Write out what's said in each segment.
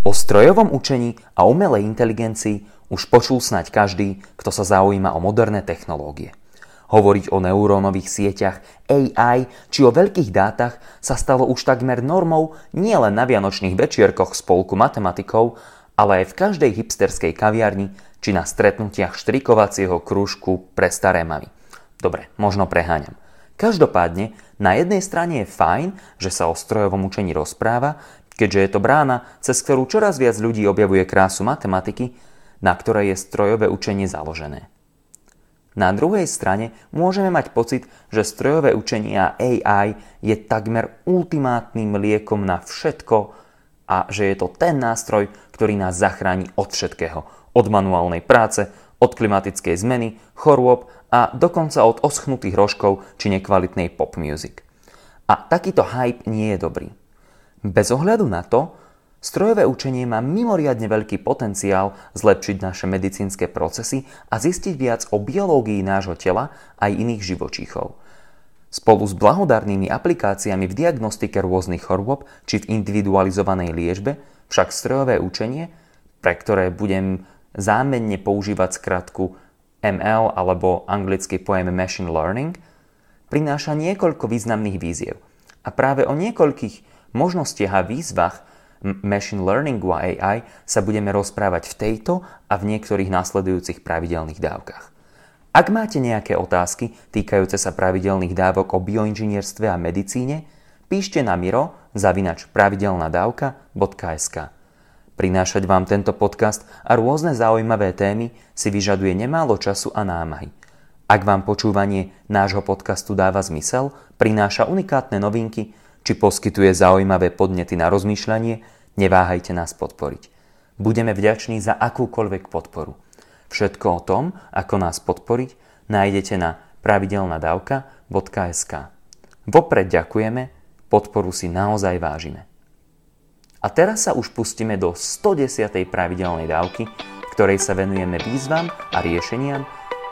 O strojovom učení a umelej inteligencii už počul snať každý, kto sa zaujíma o moderné technológie. Hovoriť o neurónových sieťach, AI či o veľkých dátach sa stalo už takmer normou nielen na vianočných večierkoch spolku matematikov, ale aj v každej hipsterskej kaviarni či na stretnutiach štrikovacieho krúžku pre staré mamy. Dobre, možno preháňam. Každopádne, na jednej strane je fajn, že sa o strojovom učení rozpráva, keďže je to brána, cez ktorú čoraz viac ľudí objavuje krásu matematiky, na ktorej je strojové učenie založené. Na druhej strane môžeme mať pocit, že strojové učenie a AI je takmer ultimátnym liekom na všetko a že je to ten nástroj, ktorý nás zachráni od všetkého. Od manuálnej práce, od klimatickej zmeny, chorôb a dokonca od oschnutých rožkov či nekvalitnej pop music. A takýto hype nie je dobrý. Bez ohľadu na to, strojové učenie má mimoriadne veľký potenciál zlepšiť naše medicínske procesy a zistiť viac o biológii nášho tela aj iných živočíchov. Spolu s blahodárnymi aplikáciami v diagnostike rôznych chorôb či v individualizovanej liečbe však strojové učenie, pre ktoré budem zámenne používať skratku ML alebo anglicky pojem Machine Learning, prináša niekoľko významných víziev. A práve o niekoľkých možnostiach a výzvach machine learningu a AI sa budeme rozprávať v tejto a v niektorých následujúcich pravidelných dávkach. Ak máte nejaké otázky týkajúce sa pravidelných dávok o bioinžinierstve a medicíne, píšte na miro zavinač pravidelnadavka.sk. Prinášať vám tento podcast a rôzne zaujímavé témy si vyžaduje nemálo času a námahy. Ak vám počúvanie nášho podcastu dáva zmysel, prináša unikátne novinky, či poskytuje zaujímavé podnety na rozmýšľanie, neváhajte nás podporiť. Budeme vďační za akúkoľvek podporu. Všetko o tom, ako nás podporiť, nájdete na pravidelnadavka.sk. Vopred ďakujeme, podporu si naozaj vážime. A teraz sa už pustíme do 110. pravidelnej dávky, ktorej sa venujeme výzvam a riešeniam,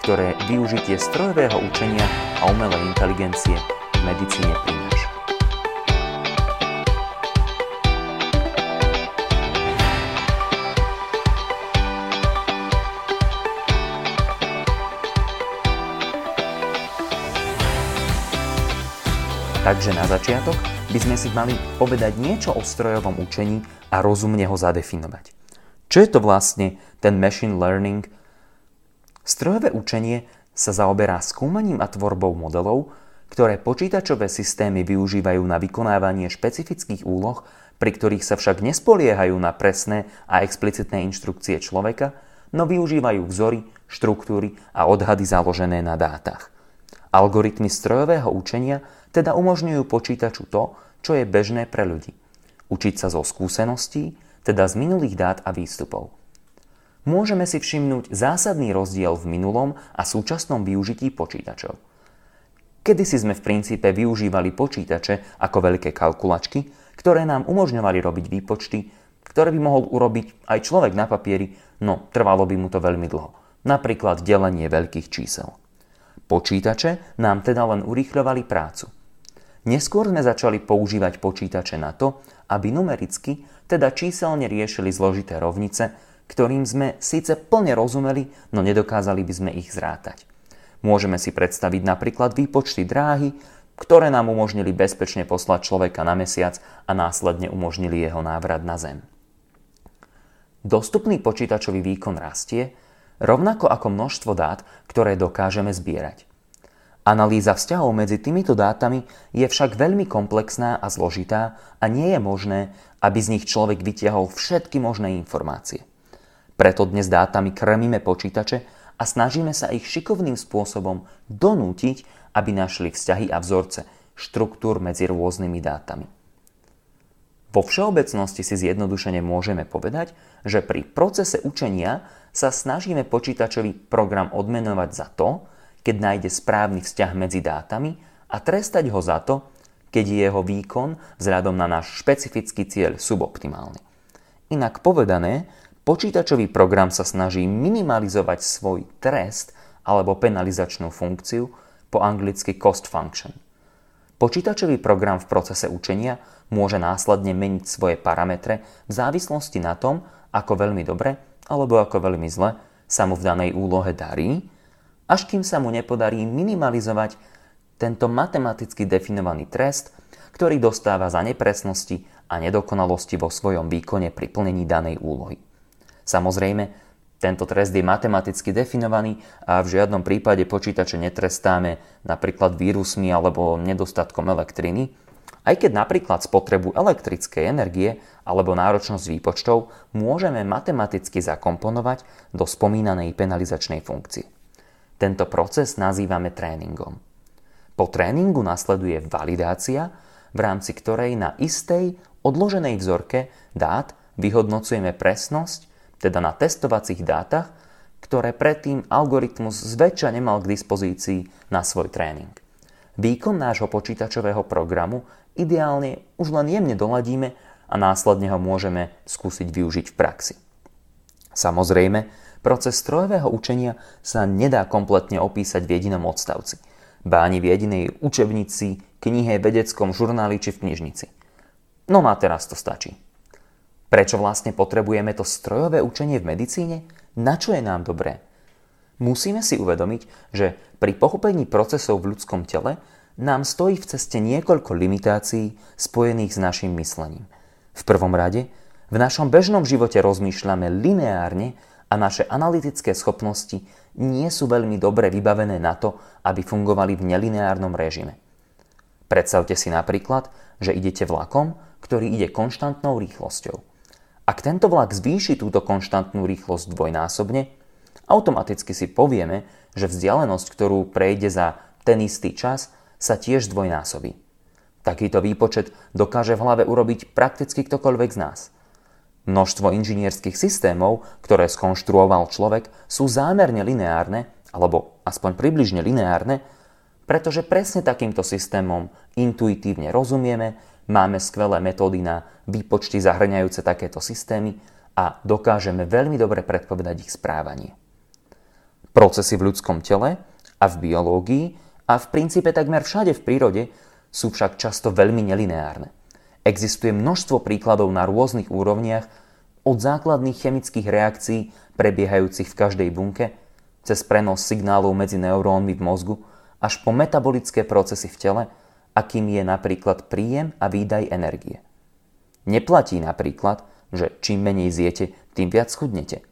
ktoré využitie strojového učenia a umelej inteligencie v medicíne prináša. Takže na začiatok by sme si mali povedať niečo o strojovom učení a rozumne ho zadefinovať. Čo je to vlastne ten machine learning? Strojové učenie sa zaoberá skúmaním a tvorbou modelov, ktoré počítačové systémy využívajú na vykonávanie špecifických úloh, pri ktorých sa však nespoliehajú na presné a explicitné inštrukcie človeka, no využívajú vzory, štruktúry a odhady založené na dátach. Algoritmy strojového učenia teda umožňujú počítaču to, čo je bežné pre ľudí. Učiť sa zo skúseností, teda z minulých dát a výstupov. Môžeme si všimnúť zásadný rozdiel v minulom a súčasnom využití počítačov. Kedysi sme v princípe využívali počítače ako veľké kalkulačky, ktoré nám umožňovali robiť výpočty, ktoré by mohol urobiť aj človek na papieri, no trvalo by mu to veľmi dlho. Napríklad delenie veľkých čísel. Počítače nám teda len urýchľovali prácu. Neskôr sme začali používať počítače na to, aby numericky, teda číselne riešili zložité rovnice, ktorým sme síce plne rozumeli, no nedokázali by sme ich zrátať. Môžeme si predstaviť napríklad výpočty dráhy, ktoré nám umožnili bezpečne poslať človeka na mesiac a následne umožnili jeho návrat na Zem. Dostupný počítačový výkon rastie, rovnako ako množstvo dát, ktoré dokážeme zbierať. Analýza vzťahov medzi týmito dátami je však veľmi komplexná a zložitá a nie je možné, aby z nich človek vytiahol všetky možné informácie. Preto dnes dátami krmíme počítače a snažíme sa ich šikovným spôsobom donútiť, aby našli vzťahy a vzorce štruktúr medzi rôznymi dátami. Vo všeobecnosti si zjednodušene môžeme povedať, že pri procese učenia sa snažíme počítačový program odmenovať za to, keď nájde správny vzťah medzi dátami a trestať ho za to, keď je jeho výkon vzhľadom na náš špecifický cieľ suboptimálny. Inak povedané, počítačový program sa snaží minimalizovať svoj trest alebo penalizačnú funkciu, po anglicky cost function. Počítačový program v procese učenia môže následne meniť svoje parametre v závislosti na tom, ako veľmi dobre alebo ako veľmi zle sa mu v danej úlohe darí, až kým sa mu nepodarí minimalizovať tento matematicky definovaný trest, ktorý dostáva za nepresnosti a nedokonalosti vo svojom výkone pri plnení danej úlohy. Samozrejme, tento trest je matematicky definovaný a v žiadnom prípade počítače netrestáme napríklad vírusmi alebo nedostatkom elektriny, aj keď napríklad spotrebu elektrickej energie alebo náročnosť výpočtov môžeme matematicky zakomponovať do spomínanej penalizačnej funkcie. Tento proces nazývame tréningom. Po tréningu nasleduje validácia, v rámci ktorej na istej odloženej vzorke dát vyhodnocujeme presnosť teda na testovacích dátach, ktoré predtým algoritmus zväčša nemal k dispozícii na svoj tréning. Výkon nášho počítačového programu ideálne už len jemne doladíme a následne ho môžeme skúsiť využiť v praxi. Samozrejme, proces strojového učenia sa nedá kompletne opísať v jedinom odstavci, ba ani v jedinej učebnici, knihe, vedeckom žurnáli či v knižnici. No a teraz to stačí. Prečo vlastne potrebujeme to strojové učenie v medicíne? Na čo je nám dobré? Musíme si uvedomiť, že pri pochopení procesov v ľudskom tele nám stojí v ceste niekoľko limitácií spojených s našim myslením. V prvom rade, v našom bežnom živote rozmýšľame lineárne a naše analytické schopnosti nie sú veľmi dobre vybavené na to, aby fungovali v nelineárnom režime. Predstavte si napríklad, že idete vlakom, ktorý ide konštantnou rýchlosťou. Ak tento vlak zvýši túto konštantnú rýchlosť dvojnásobne, automaticky si povieme, že vzdialenosť, ktorú prejde za ten istý čas, sa tiež zdvojnásobí. Takýto výpočet dokáže v hlave urobiť prakticky ktokoľvek z nás. Množstvo inžinierských systémov, ktoré skonštruoval človek, sú zámerne lineárne, alebo aspoň približne lineárne, pretože presne takýmto systémom intuitívne rozumieme Máme skvelé metódy na výpočty zahrňajúce takéto systémy a dokážeme veľmi dobre predpovedať ich správanie. Procesy v ľudskom tele a v biológii a v princípe takmer všade v prírode sú však často veľmi nelineárne. Existuje množstvo príkladov na rôznych úrovniach, od základných chemických reakcií prebiehajúcich v každej bunke, cez prenos signálov medzi neurónmi v mozgu, až po metabolické procesy v tele, akým je napríklad príjem a výdaj energie. Neplatí napríklad, že čím menej zjete, tým viac chudnete.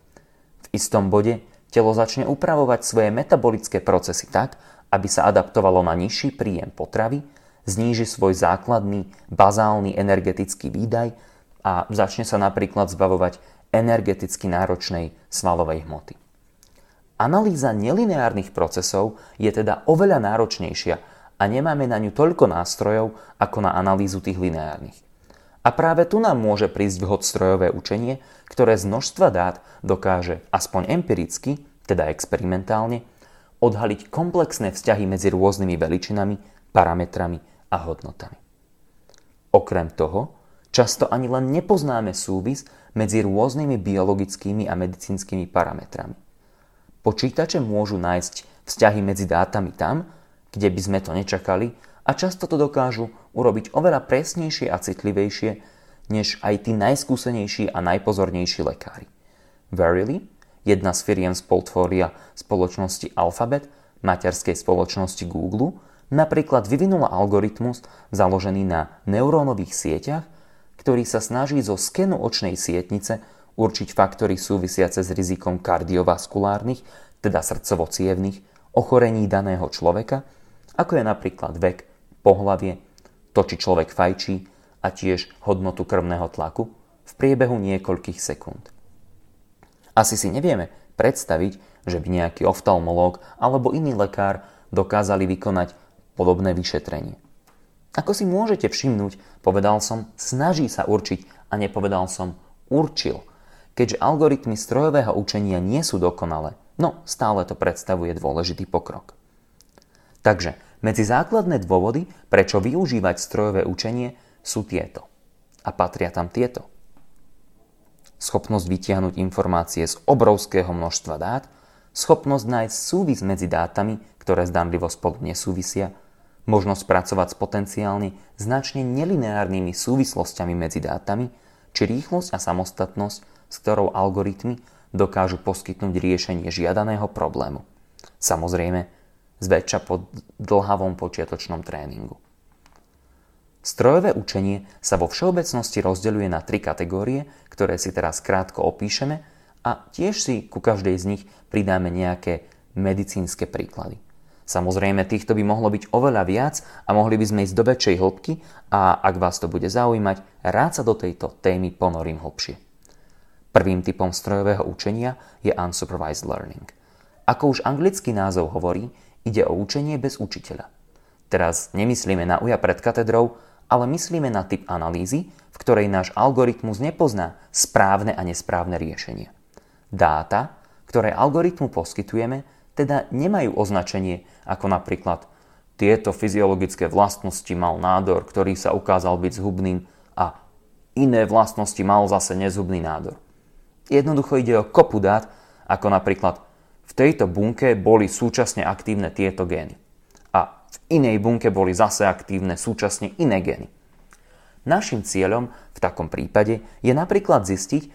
V istom bode telo začne upravovať svoje metabolické procesy tak, aby sa adaptovalo na nižší príjem potravy, zníži svoj základný bazálny energetický výdaj a začne sa napríklad zbavovať energeticky náročnej svalovej hmoty. Analýza nelineárnych procesov je teda oveľa náročnejšia a nemáme na ňu toľko nástrojov ako na analýzu tých lineárnych. A práve tu nám môže prísť vhod strojové učenie, ktoré z množstva dát dokáže aspoň empiricky, teda experimentálne, odhaliť komplexné vzťahy medzi rôznymi veličinami, parametrami a hodnotami. Okrem toho, často ani len nepoznáme súvis medzi rôznymi biologickými a medicínskymi parametrami. Počítače môžu nájsť vzťahy medzi dátami tam, kde by sme to nečakali a často to dokážu urobiť oveľa presnejšie a citlivejšie než aj tí najskúsenejší a najpozornejší lekári. Verily, jedna z firiem z portfólia spoločnosti Alphabet, materskej spoločnosti Google, napríklad vyvinula algoritmus založený na neurónových sieťach, ktorý sa snaží zo skenu očnej sietnice určiť faktory súvisiace s rizikom kardiovaskulárnych, teda srdcovo-cievných, ochorení daného človeka ako je napríklad vek, pohlavie, to, či človek fajčí a tiež hodnotu krvného tlaku v priebehu niekoľkých sekúnd. Asi si nevieme predstaviť, že by nejaký oftalmológ alebo iný lekár dokázali vykonať podobné vyšetrenie. Ako si môžete všimnúť, povedal som, snaží sa určiť a nepovedal som určil, keďže algoritmy strojového učenia nie sú dokonalé, no stále to predstavuje dôležitý pokrok. Takže medzi základné dôvody, prečo využívať strojové učenie, sú tieto. A patria tam tieto. Schopnosť vytiahnuť informácie z obrovského množstva dát, schopnosť nájsť súvis medzi dátami, ktoré zdanlivo spolu nesúvisia, možnosť pracovať s potenciálne značne nelineárnymi súvislostiami medzi dátami, či rýchlosť a samostatnosť, s ktorou algoritmy dokážu poskytnúť riešenie žiadaného problému. Samozrejme, zväčša po dlhavom počiatočnom tréningu. Strojové učenie sa vo všeobecnosti rozdeľuje na tri kategórie, ktoré si teraz krátko opíšeme a tiež si ku každej z nich pridáme nejaké medicínske príklady. Samozrejme, týchto by mohlo byť oveľa viac a mohli by sme ísť do väčšej hĺbky a ak vás to bude zaujímať, rád sa do tejto témy ponorím hlbšie. Prvým typom strojového učenia je unsupervised learning. Ako už anglický názov hovorí, ide o učenie bez učiteľa. Teraz nemyslíme na uja pred katedrou, ale myslíme na typ analýzy, v ktorej náš algoritmus nepozná správne a nesprávne riešenie. Dáta, ktoré algoritmu poskytujeme, teda nemajú označenie ako napríklad tieto fyziologické vlastnosti mal nádor, ktorý sa ukázal byť zhubným a iné vlastnosti mal zase nezhubný nádor. Jednoducho ide o kopu dát, ako napríklad v tejto bunke boli súčasne aktívne tieto gény v inej bunke boli zase aktívne súčasne iné gény. Našim cieľom v takom prípade je napríklad zistiť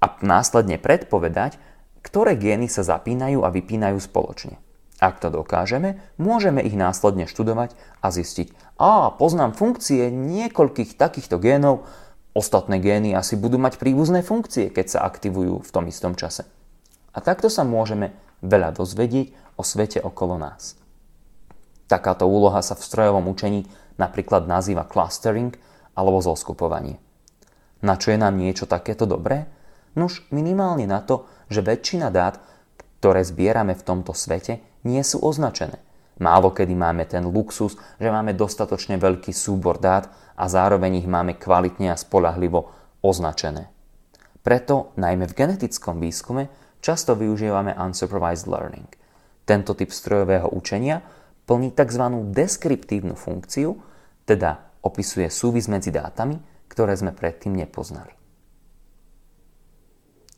a následne predpovedať, ktoré gény sa zapínajú a vypínajú spoločne. Ak to dokážeme, môžeme ich následne študovať a zistiť, a poznám funkcie niekoľkých takýchto génov, ostatné gény asi budú mať príbuzné funkcie, keď sa aktivujú v tom istom čase. A takto sa môžeme veľa dozvedieť o svete okolo nás. Takáto úloha sa v strojovom učení napríklad nazýva clustering alebo zoskupovanie. Na čo je nám niečo takéto dobré? Nuž minimálne na to, že väčšina dát, ktoré zbierame v tomto svete, nie sú označené. Málo kedy máme ten luxus, že máme dostatočne veľký súbor dát a zároveň ich máme kvalitne a spolahlivo označené. Preto, najmä v genetickom výskume, často využívame unsupervised learning. Tento typ strojového učenia plní tzv. deskriptívnu funkciu, teda opisuje súvis medzi dátami, ktoré sme predtým nepoznali.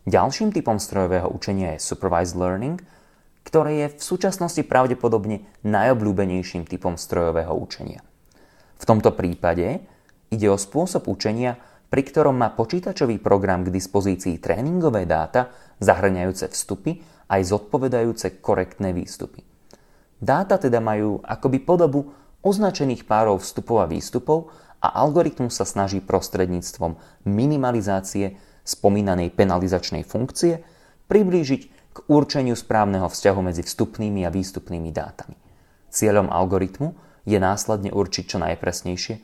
Ďalším typom strojového učenia je supervised learning, ktoré je v súčasnosti pravdepodobne najobľúbenejším typom strojového učenia. V tomto prípade ide o spôsob učenia, pri ktorom má počítačový program k dispozícii tréningové dáta, zahrňajúce vstupy aj zodpovedajúce korektné výstupy. Dáta teda majú akoby podobu označených párov vstupov a výstupov a algoritmus sa snaží prostredníctvom minimalizácie spomínanej penalizačnej funkcie priblížiť k určeniu správneho vzťahu medzi vstupnými a výstupnými dátami. Cieľom algoritmu je následne určiť čo najpresnejšie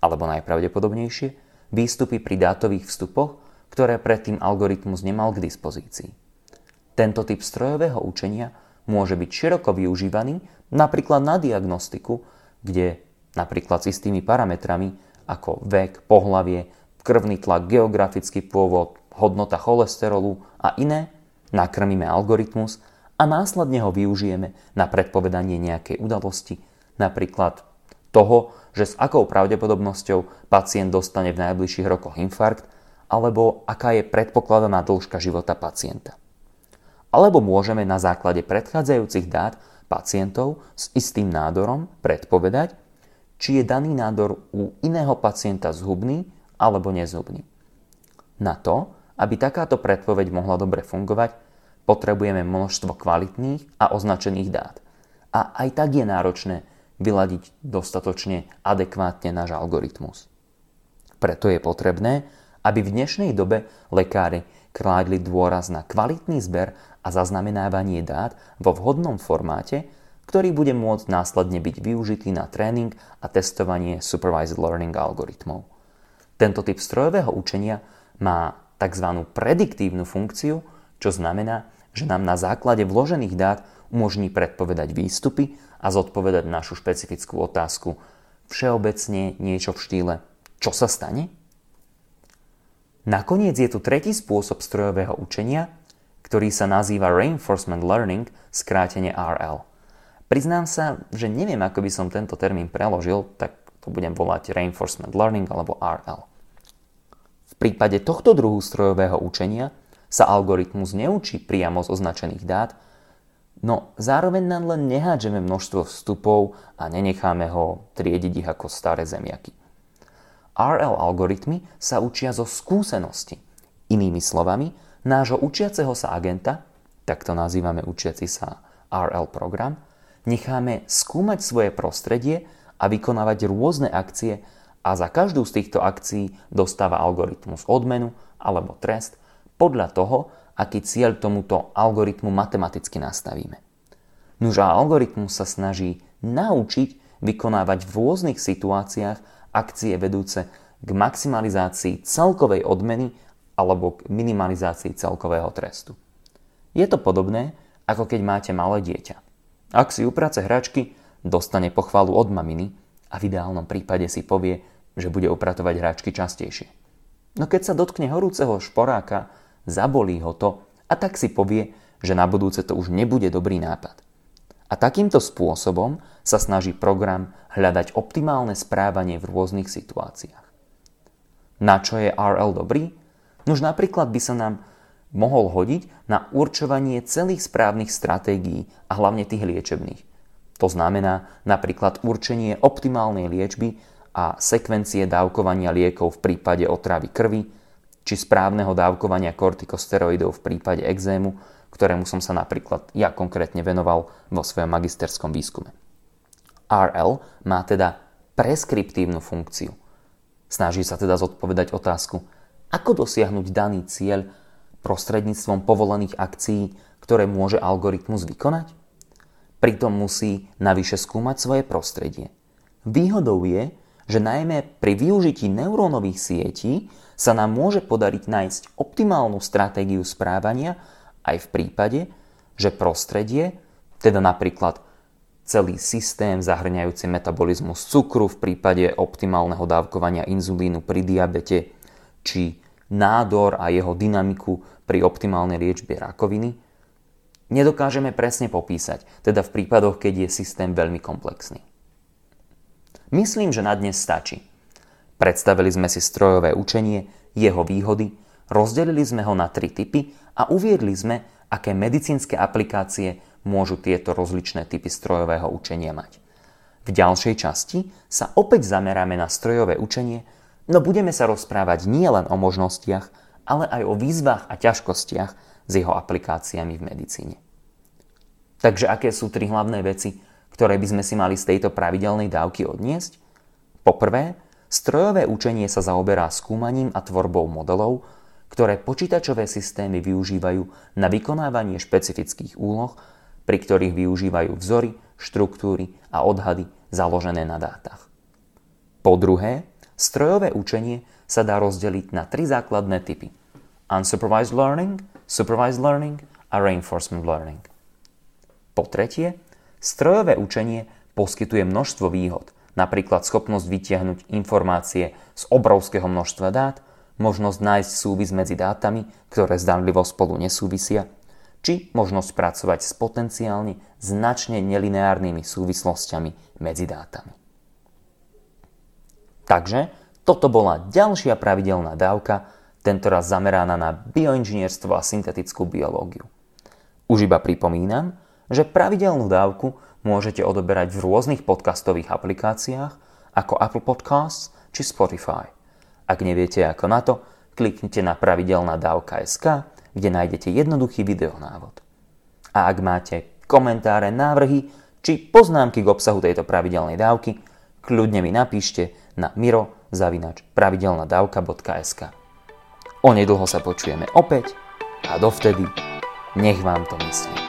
alebo najpravdepodobnejšie výstupy pri dátových vstupoch, ktoré predtým algoritmus nemal k dispozícii. Tento typ strojového učenia môže byť široko využívaný napríklad na diagnostiku, kde napríklad s istými parametrami ako vek, pohlavie, krvný tlak, geografický pôvod, hodnota cholesterolu a iné, nakrmíme algoritmus a následne ho využijeme na predpovedanie nejakej udalosti, napríklad toho, že s akou pravdepodobnosťou pacient dostane v najbližších rokoch infarkt, alebo aká je predpokladaná dĺžka života pacienta. Alebo môžeme na základe predchádzajúcich dát pacientov s istým nádorom predpovedať, či je daný nádor u iného pacienta zhubný alebo nezhubný. Na to, aby takáto predpoveď mohla dobre fungovať, potrebujeme množstvo kvalitných a označených dát. A aj tak je náročné vyladiť dostatočne adekvátne náš algoritmus. Preto je potrebné, aby v dnešnej dobe lekári kládli dôraz na kvalitný zber a zaznamenávanie dát vo vhodnom formáte, ktorý bude môcť následne byť využitý na tréning a testovanie supervised learning algoritmov. Tento typ strojového učenia má tzv. prediktívnu funkciu, čo znamená, že nám na základe vložených dát umožní predpovedať výstupy a zodpovedať našu špecifickú otázku všeobecne niečo v štýle čo sa stane? Nakoniec je tu tretí spôsob strojového učenia, ktorý sa nazýva Reinforcement Learning, skrátene RL. Priznám sa, že neviem, ako by som tento termín preložil, tak to budem volať Reinforcement Learning alebo RL. V prípade tohto druhu strojového učenia sa algoritmus neučí priamo z označených dát, No zároveň nám len nehádžeme množstvo vstupov a nenecháme ho triediť ich ako staré zemiaky. RL algoritmy sa učia zo skúsenosti. Inými slovami, nášho učiaceho sa agenta, tak to nazývame učiaci sa RL program, necháme skúmať svoje prostredie a vykonávať rôzne akcie a za každú z týchto akcií dostáva algoritmus odmenu alebo trest podľa toho, aký cieľ tomuto algoritmu matematicky nastavíme. Nuž a algoritmus sa snaží naučiť vykonávať v rôznych situáciách akcie vedúce k maximalizácii celkovej odmeny alebo k minimalizácii celkového trestu. Je to podobné, ako keď máte malé dieťa. Ak si uprace hračky, dostane pochvalu od maminy a v ideálnom prípade si povie, že bude upratovať hračky častejšie. No keď sa dotkne horúceho šporáka, zabolí ho to a tak si povie, že na budúce to už nebude dobrý nápad. A takýmto spôsobom sa snaží program hľadať optimálne správanie v rôznych situáciách. Na čo je RL dobrý? Nož napríklad by sa nám mohol hodiť na určovanie celých správnych stratégií a hlavne tých liečebných. To znamená napríklad určenie optimálnej liečby a sekvencie dávkovania liekov v prípade otravy krvi, či správneho dávkovania kortikosteroidov v prípade exému, ktorému som sa napríklad ja konkrétne venoval vo svojom magisterskom výskume. RL má teda preskriptívnu funkciu. Snaží sa teda zodpovedať otázku, ako dosiahnuť daný cieľ prostredníctvom povolených akcií, ktoré môže algoritmus vykonať? Pritom musí navyše skúmať svoje prostredie. Výhodou je, že najmä pri využití neurónových sietí sa nám môže podariť nájsť optimálnu stratégiu správania aj v prípade, že prostredie, teda napríklad celý systém zahrňajúci metabolizmus cukru v prípade optimálneho dávkovania inzulínu pri diabete, či nádor a jeho dynamiku pri optimálnej liečbe rakoviny, nedokážeme presne popísať, teda v prípadoch, keď je systém veľmi komplexný. Myslím, že na dnes stačí. Predstavili sme si strojové učenie, jeho výhody, rozdelili sme ho na tri typy a uviedli sme, aké medicínske aplikácie môžu tieto rozličné typy strojového učenia mať. V ďalšej časti sa opäť zameráme na strojové učenie, no budeme sa rozprávať nielen o možnostiach, ale aj o výzvach a ťažkostiach s jeho aplikáciami v medicíne. Takže aké sú tri hlavné veci, ktoré by sme si mali z tejto pravidelnej dávky odniesť? Poprvé, Strojové učenie sa zaoberá skúmaním a tvorbou modelov, ktoré počítačové systémy využívajú na vykonávanie špecifických úloh, pri ktorých využívajú vzory, štruktúry a odhady založené na dátach. Po druhé, strojové učenie sa dá rozdeliť na tri základné typy. Unsupervised learning, supervised learning a reinforcement learning. Po tretie, strojové učenie poskytuje množstvo výhod – napríklad schopnosť vytiahnuť informácie z obrovského množstva dát, možnosť nájsť súvis medzi dátami, ktoré zdanlivo spolu nesúvisia, či možnosť pracovať s potenciálne značne nelineárnymi súvislostiami medzi dátami. Takže toto bola ďalšia pravidelná dávka, tentoraz zameraná na bioinžinierstvo a syntetickú biológiu. Už iba pripomínam, že pravidelnú dávku môžete odoberať v rôznych podcastových aplikáciách ako Apple Podcasts či Spotify. Ak neviete ako na to, kliknite na pravidelná dávka.sk, kde nájdete jednoduchý videonávod. A ak máte komentáre, návrhy či poznámky k obsahu tejto pravidelnej dávky, kľudne mi napíšte na miro zavinač pravidelnadavka.sk. Onedlho sa počujeme opäť a dovtedy nech vám to myslí.